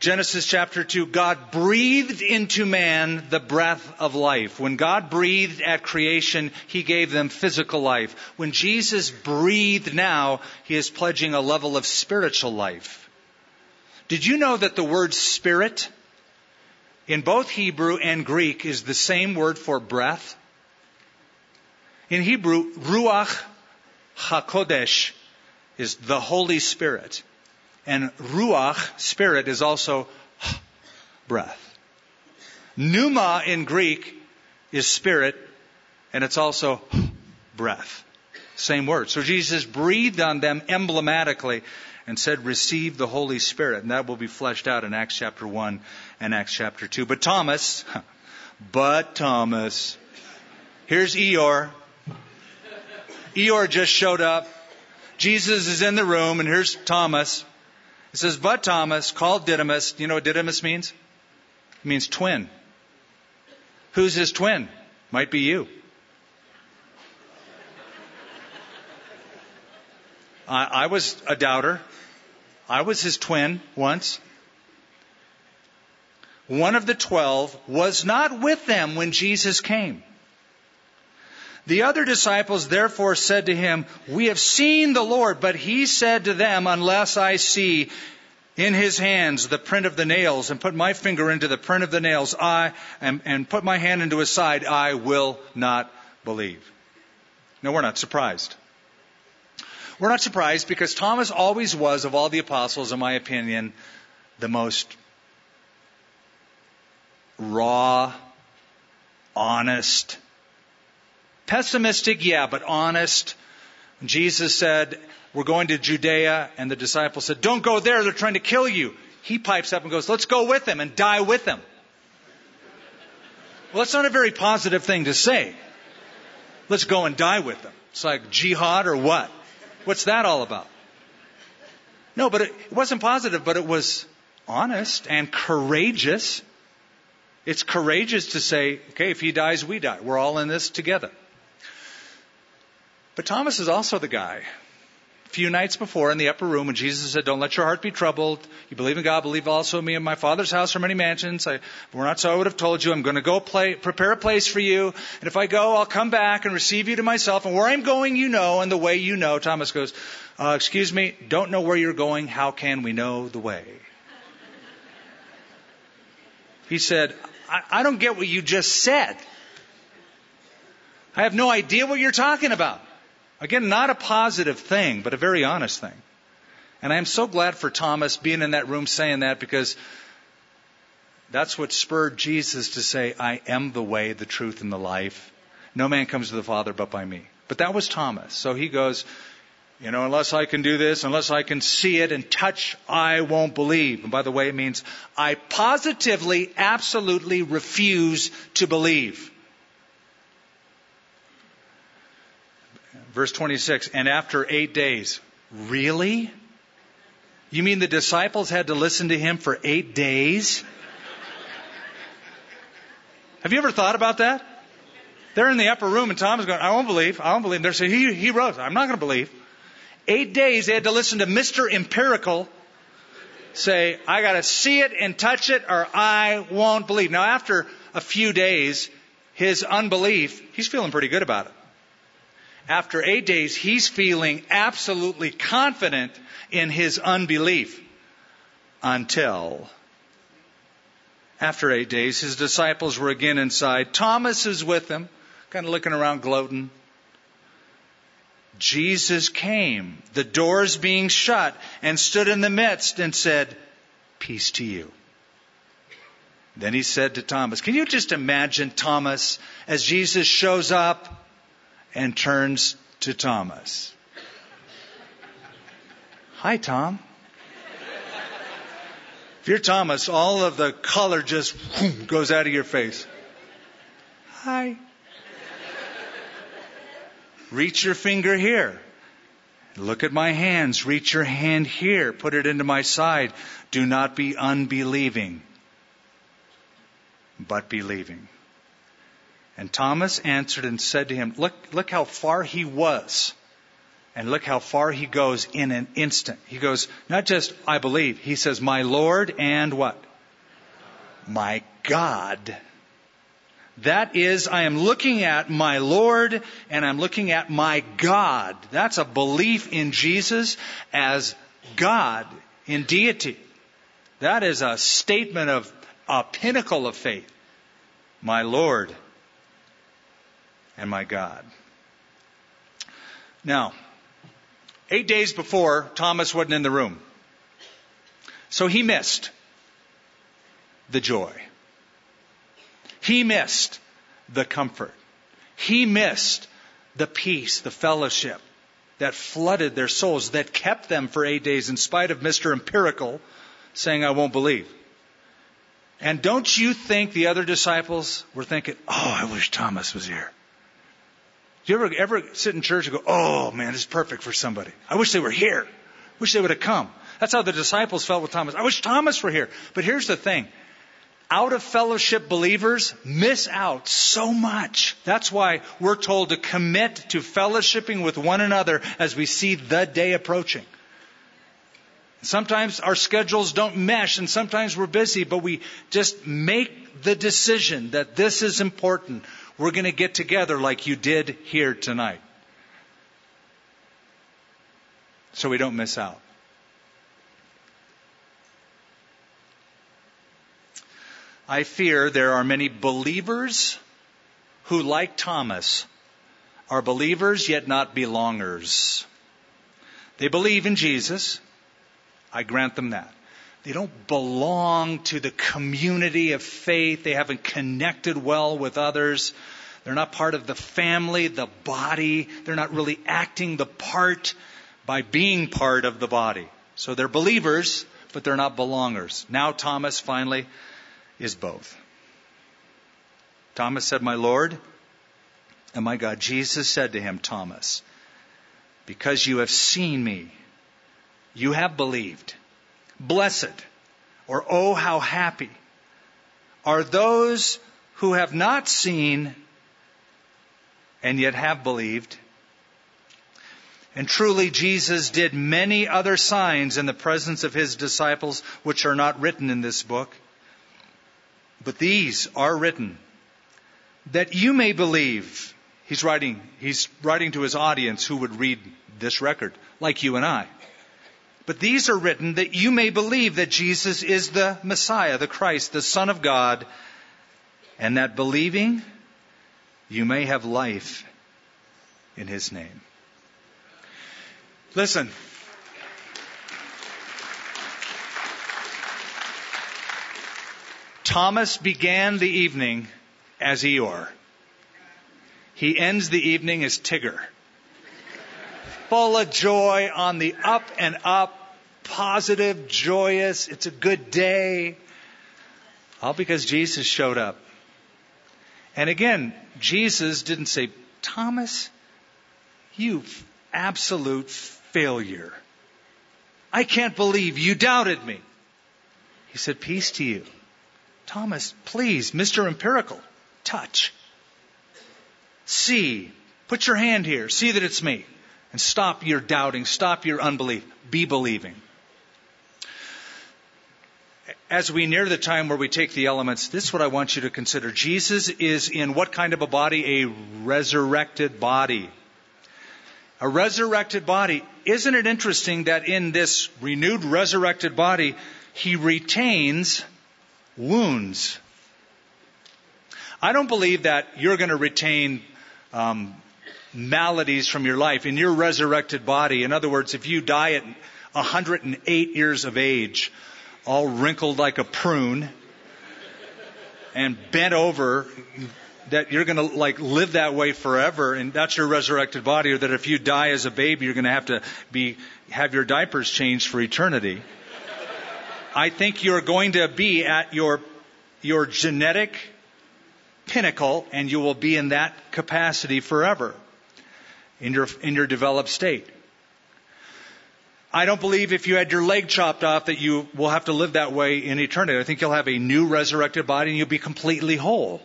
Genesis chapter 2, God breathed into man the breath of life. When God breathed at creation, He gave them physical life. When Jesus breathed now, He is pledging a level of spiritual life. Did you know that the word spirit in both Hebrew and Greek is the same word for breath? In Hebrew, Ruach HaKodesh is the Holy Spirit. And ruach, spirit, is also breath. Pneuma in Greek is spirit, and it's also breath. Same word. So Jesus breathed on them emblematically and said, Receive the Holy Spirit. And that will be fleshed out in Acts chapter 1 and Acts chapter 2. But Thomas, but Thomas, here's Eeyore. Eeyore just showed up. Jesus is in the room, and here's Thomas. It says, But Thomas, called Didymus, you know what Didymus means? It means twin. Who's his twin? Might be you. I, I was a doubter. I was his twin once. One of the twelve was not with them when Jesus came. The other disciples therefore said to him, We have seen the Lord. But he said to them, Unless I see in his hands the print of the nails and put my finger into the print of the nails, I and, and put my hand into his side, I will not believe. No, we're not surprised. We're not surprised because Thomas always was, of all the apostles, in my opinion, the most raw, honest, Pessimistic, yeah, but honest. Jesus said, We're going to Judea, and the disciples said, Don't go there, they're trying to kill you. He pipes up and goes, Let's go with them and die with them. Well, that's not a very positive thing to say. Let's go and die with them. It's like jihad or what? What's that all about? No, but it wasn't positive, but it was honest and courageous. It's courageous to say, okay, if he dies, we die. We're all in this together. But Thomas is also the guy. A few nights before in the upper room when Jesus said, Don't let your heart be troubled. You believe in God, believe also in me. In my Father's house are many mansions. I, we're not so, I would have told you. I'm going to go play, prepare a place for you. And if I go, I'll come back and receive you to myself. And where I'm going, you know, and the way you know. Thomas goes, uh, Excuse me, don't know where you're going. How can we know the way? He said, I, I don't get what you just said. I have no idea what you're talking about. Again, not a positive thing, but a very honest thing. And I am so glad for Thomas being in that room saying that because that's what spurred Jesus to say, I am the way, the truth, and the life. No man comes to the Father but by me. But that was Thomas. So he goes, you know, unless I can do this, unless I can see it and touch, I won't believe. And by the way, it means I positively, absolutely refuse to believe. Verse 26, and after eight days, really? You mean the disciples had to listen to him for eight days? Have you ever thought about that? They're in the upper room and Tom is going, I won't believe, I won't believe. They're saying, he, he rose. I'm not going to believe. Eight days they had to listen to Mr. Empirical say, I got to see it and touch it or I won't believe. Now after a few days, his unbelief, he's feeling pretty good about it. After eight days, he's feeling absolutely confident in his unbelief until after eight days, his disciples were again inside. Thomas is with them, kind of looking around, gloating. Jesus came, the doors being shut, and stood in the midst and said, Peace to you. Then he said to Thomas, Can you just imagine Thomas as Jesus shows up and turns to Thomas? Hi, Tom. If you're Thomas, all of the color just whoom, goes out of your face. Hi. Reach your finger here. Look at my hands. Reach your hand here. Put it into my side. Do not be unbelieving, but believing. And Thomas answered and said to him, Look, look how far he was and look how far he goes in an instant. He goes, not just, I believe. He says, my Lord and what? My God. That is, I am looking at my Lord and I'm looking at my God. That's a belief in Jesus as God in deity. That is a statement of a pinnacle of faith. My Lord and my God. Now, Eight days before, Thomas wasn't in the room. So he missed the joy. He missed the comfort. He missed the peace, the fellowship that flooded their souls, that kept them for eight days in spite of Mr. Empirical saying, I won't believe. And don't you think the other disciples were thinking, oh, I wish Thomas was here? Do you ever, ever sit in church and go, oh man, this is perfect for somebody. I wish they were here. I Wish they would have come. That's how the disciples felt with Thomas. I wish Thomas were here. But here's the thing. Out of fellowship believers miss out so much. That's why we're told to commit to fellowshipping with one another as we see the day approaching. Sometimes our schedules don't mesh and sometimes we're busy, but we just make the decision that this is important we're going to get together like you did here tonight. So we don't miss out. I fear there are many believers who, like Thomas, are believers yet not belongers. They believe in Jesus. I grant them that. They don't belong to the community of faith. They haven't connected well with others. They're not part of the family, the body. They're not really acting the part by being part of the body. So they're believers, but they're not belongers. Now Thomas finally is both. Thomas said, My Lord and my God. Jesus said to him, Thomas, because you have seen me, you have believed. Blessed, or oh, how happy, are those who have not seen and yet have believed. And truly, Jesus did many other signs in the presence of his disciples, which are not written in this book. But these are written that you may believe. He's writing, he's writing to his audience who would read this record, like you and I. But these are written that you may believe that Jesus is the Messiah, the Christ, the Son of God, and that believing you may have life in His name. Listen. Thomas began the evening as Eeyore. He ends the evening as Tigger. Full of joy on the up and up, positive, joyous. It's a good day. All because Jesus showed up. And again, Jesus didn't say, Thomas, you absolute failure. I can't believe you doubted me. He said, Peace to you. Thomas, please, Mr. Empirical, touch. See. Put your hand here. See that it's me. And stop your doubting. Stop your unbelief. Be believing. As we near the time where we take the elements, this is what I want you to consider. Jesus is in what kind of a body? A resurrected body. A resurrected body. Isn't it interesting that in this renewed resurrected body, he retains wounds? I don't believe that you're going to retain um, maladies from your life in your resurrected body. In other words, if you die at 108 years of age, all wrinkled like a prune, and bent over, that you're going to like live that way forever, and that's your resurrected body, or that if you die as a baby, you're going to have to be have your diapers changed for eternity. I think you're going to be at your your genetic pinnacle, and you will be in that capacity forever in your in your developed state. I don't believe if you had your leg chopped off that you will have to live that way in eternity. I think you'll have a new resurrected body and you'll be completely whole.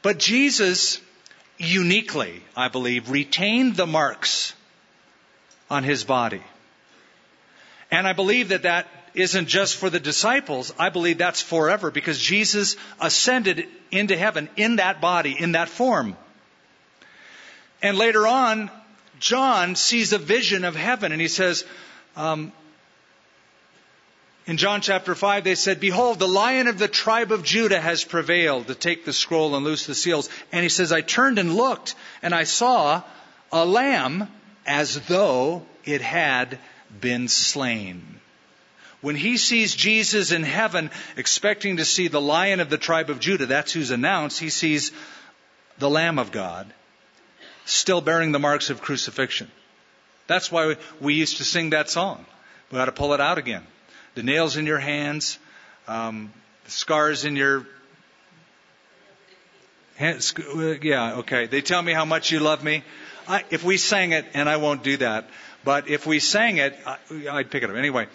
But Jesus uniquely, I believe, retained the marks on his body. And I believe that that isn't just for the disciples. I believe that's forever because Jesus ascended into heaven in that body, in that form. And later on, John sees a vision of heaven and he says, um, in John chapter 5, they said, Behold, the lion of the tribe of Judah has prevailed to take the scroll and loose the seals. And he says, I turned and looked, and I saw a lamb as though it had been slain. When he sees Jesus in heaven, expecting to see the lion of the tribe of Judah, that's who's announced, he sees the Lamb of God, still bearing the marks of crucifixion. That's why we used to sing that song. We got to pull it out again. The nails in your hands, um, the scars in your hands. Yeah, okay. They tell me how much you love me. I, if we sang it, and I won't do that, but if we sang it, I, I'd pick it up. Anyway,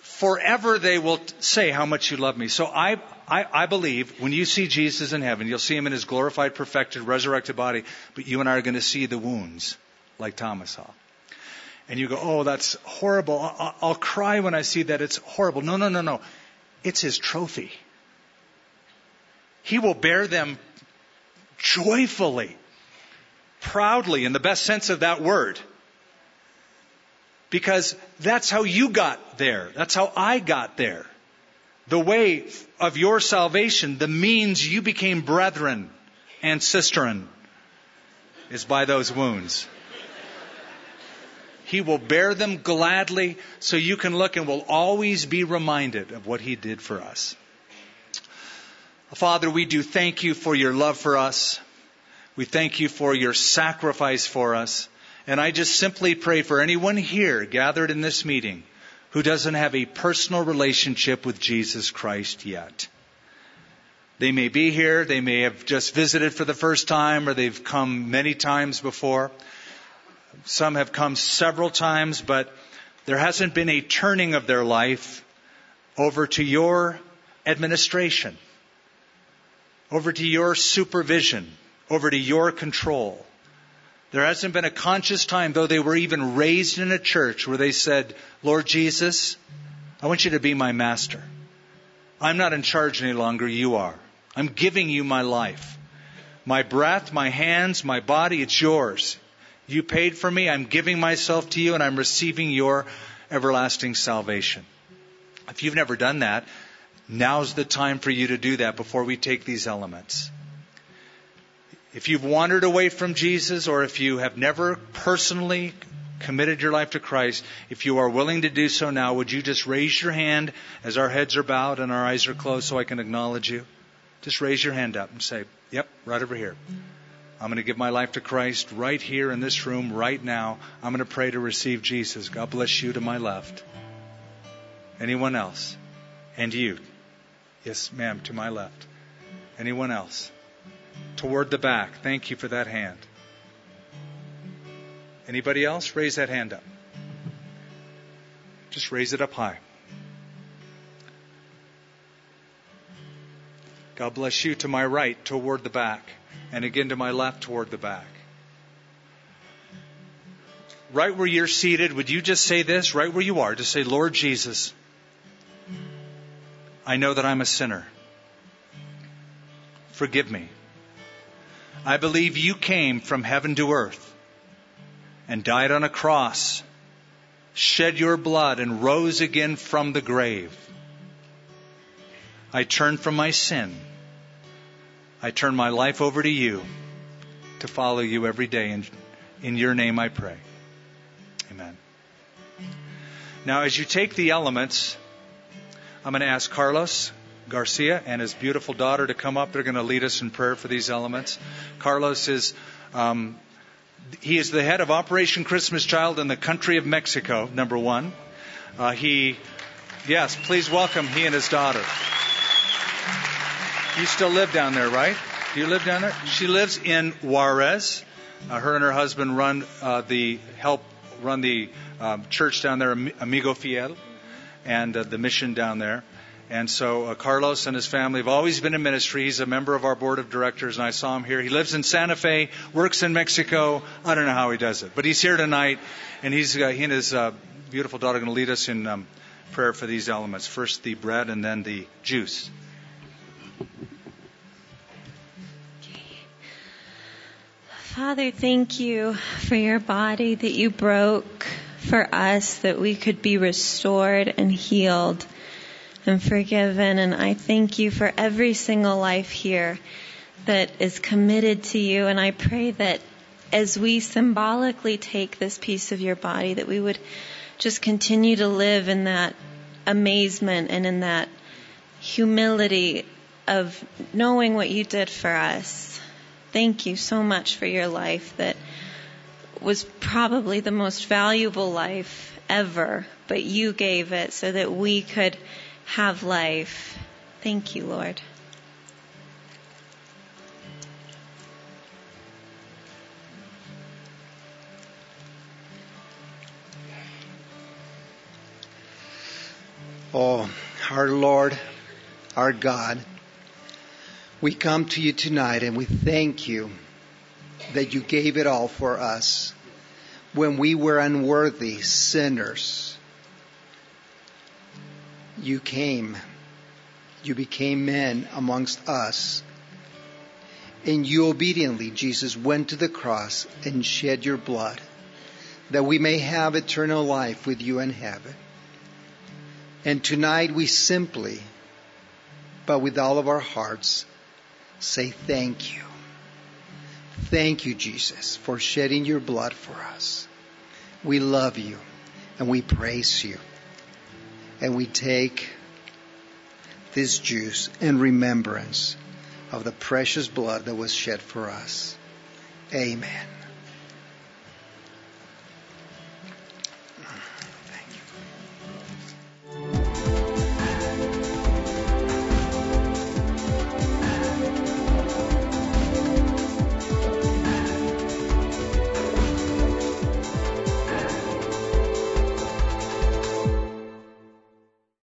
forever they will say how much you love me. So I, I, I, believe when you see Jesus in heaven, you'll see him in his glorified, perfected, resurrected body, but you and I are going to see the wounds like Thomas saw. And you go, oh, that's horrible. I'll, I'll cry when I see that it's horrible. No, no, no, no. It's his trophy. He will bear them joyfully, proudly, in the best sense of that word. Because that's how you got there. That's how I got there. The way of your salvation, the means you became brethren and sisterin, is by those wounds. He will bear them gladly so you can look and will always be reminded of what He did for us. Father, we do thank you for your love for us. We thank you for your sacrifice for us. And I just simply pray for anyone here gathered in this meeting who doesn't have a personal relationship with Jesus Christ yet. They may be here, they may have just visited for the first time, or they've come many times before. Some have come several times, but there hasn't been a turning of their life over to your administration, over to your supervision, over to your control. There hasn't been a conscious time, though they were even raised in a church, where they said, Lord Jesus, I want you to be my master. I'm not in charge any longer, you are. I'm giving you my life. My breath, my hands, my body, it's yours. You paid for me, I'm giving myself to you, and I'm receiving your everlasting salvation. If you've never done that, now's the time for you to do that before we take these elements. If you've wandered away from Jesus or if you have never personally committed your life to Christ, if you are willing to do so now, would you just raise your hand as our heads are bowed and our eyes are closed so I can acknowledge you? Just raise your hand up and say, Yep, right over here. I'm going to give my life to Christ right here in this room, right now. I'm going to pray to receive Jesus. God bless you to my left. Anyone else? And you. Yes, ma'am, to my left. Anyone else? Toward the back. Thank you for that hand. Anybody else? Raise that hand up. Just raise it up high. God bless you to my right, toward the back, and again to my left, toward the back. Right where you're seated, would you just say this, right where you are? Just say, Lord Jesus, I know that I'm a sinner. Forgive me. I believe you came from heaven to earth and died on a cross, shed your blood, and rose again from the grave. I turn from my sin. I turn my life over to you to follow you every day. And in your name I pray. Amen. Now, as you take the elements, I'm going to ask Carlos Garcia and his beautiful daughter to come up. They're going to lead us in prayer for these elements. Carlos is um, he is the head of Operation Christmas Child in the country of Mexico. Number one, uh, he yes, please welcome he and his daughter. You still live down there, right? Do you live down there? She lives in Juarez. Uh, her and her husband run uh, the help run the um, church down there, Amigo Fiel, and uh, the mission down there. And so uh, Carlos and his family have always been in ministry. He's a member of our board of directors, and I saw him here. He lives in Santa Fe, works in Mexico. I don't know how he does it, but he's here tonight, and he's uh, he and his uh, beautiful daughter are going to lead us in um, prayer for these elements. First the bread, and then the juice. Father, thank you for your body that you broke for us that we could be restored and healed and forgiven. And I thank you for every single life here that is committed to you. And I pray that as we symbolically take this piece of your body, that we would just continue to live in that amazement and in that humility of knowing what you did for us thank you so much for your life that was probably the most valuable life ever, but you gave it so that we could have life. Thank you, Lord. Oh, our Lord, our God, we come to you tonight and we thank you that you gave it all for us when we were unworthy sinners. You came. You became men amongst us. And you obediently, Jesus, went to the cross and shed your blood that we may have eternal life with you in heaven. And tonight we simply, but with all of our hearts, say thank you. Thank you, Jesus, for shedding your blood for us. We love you and we praise you. And we take this juice in remembrance of the precious blood that was shed for us. Amen.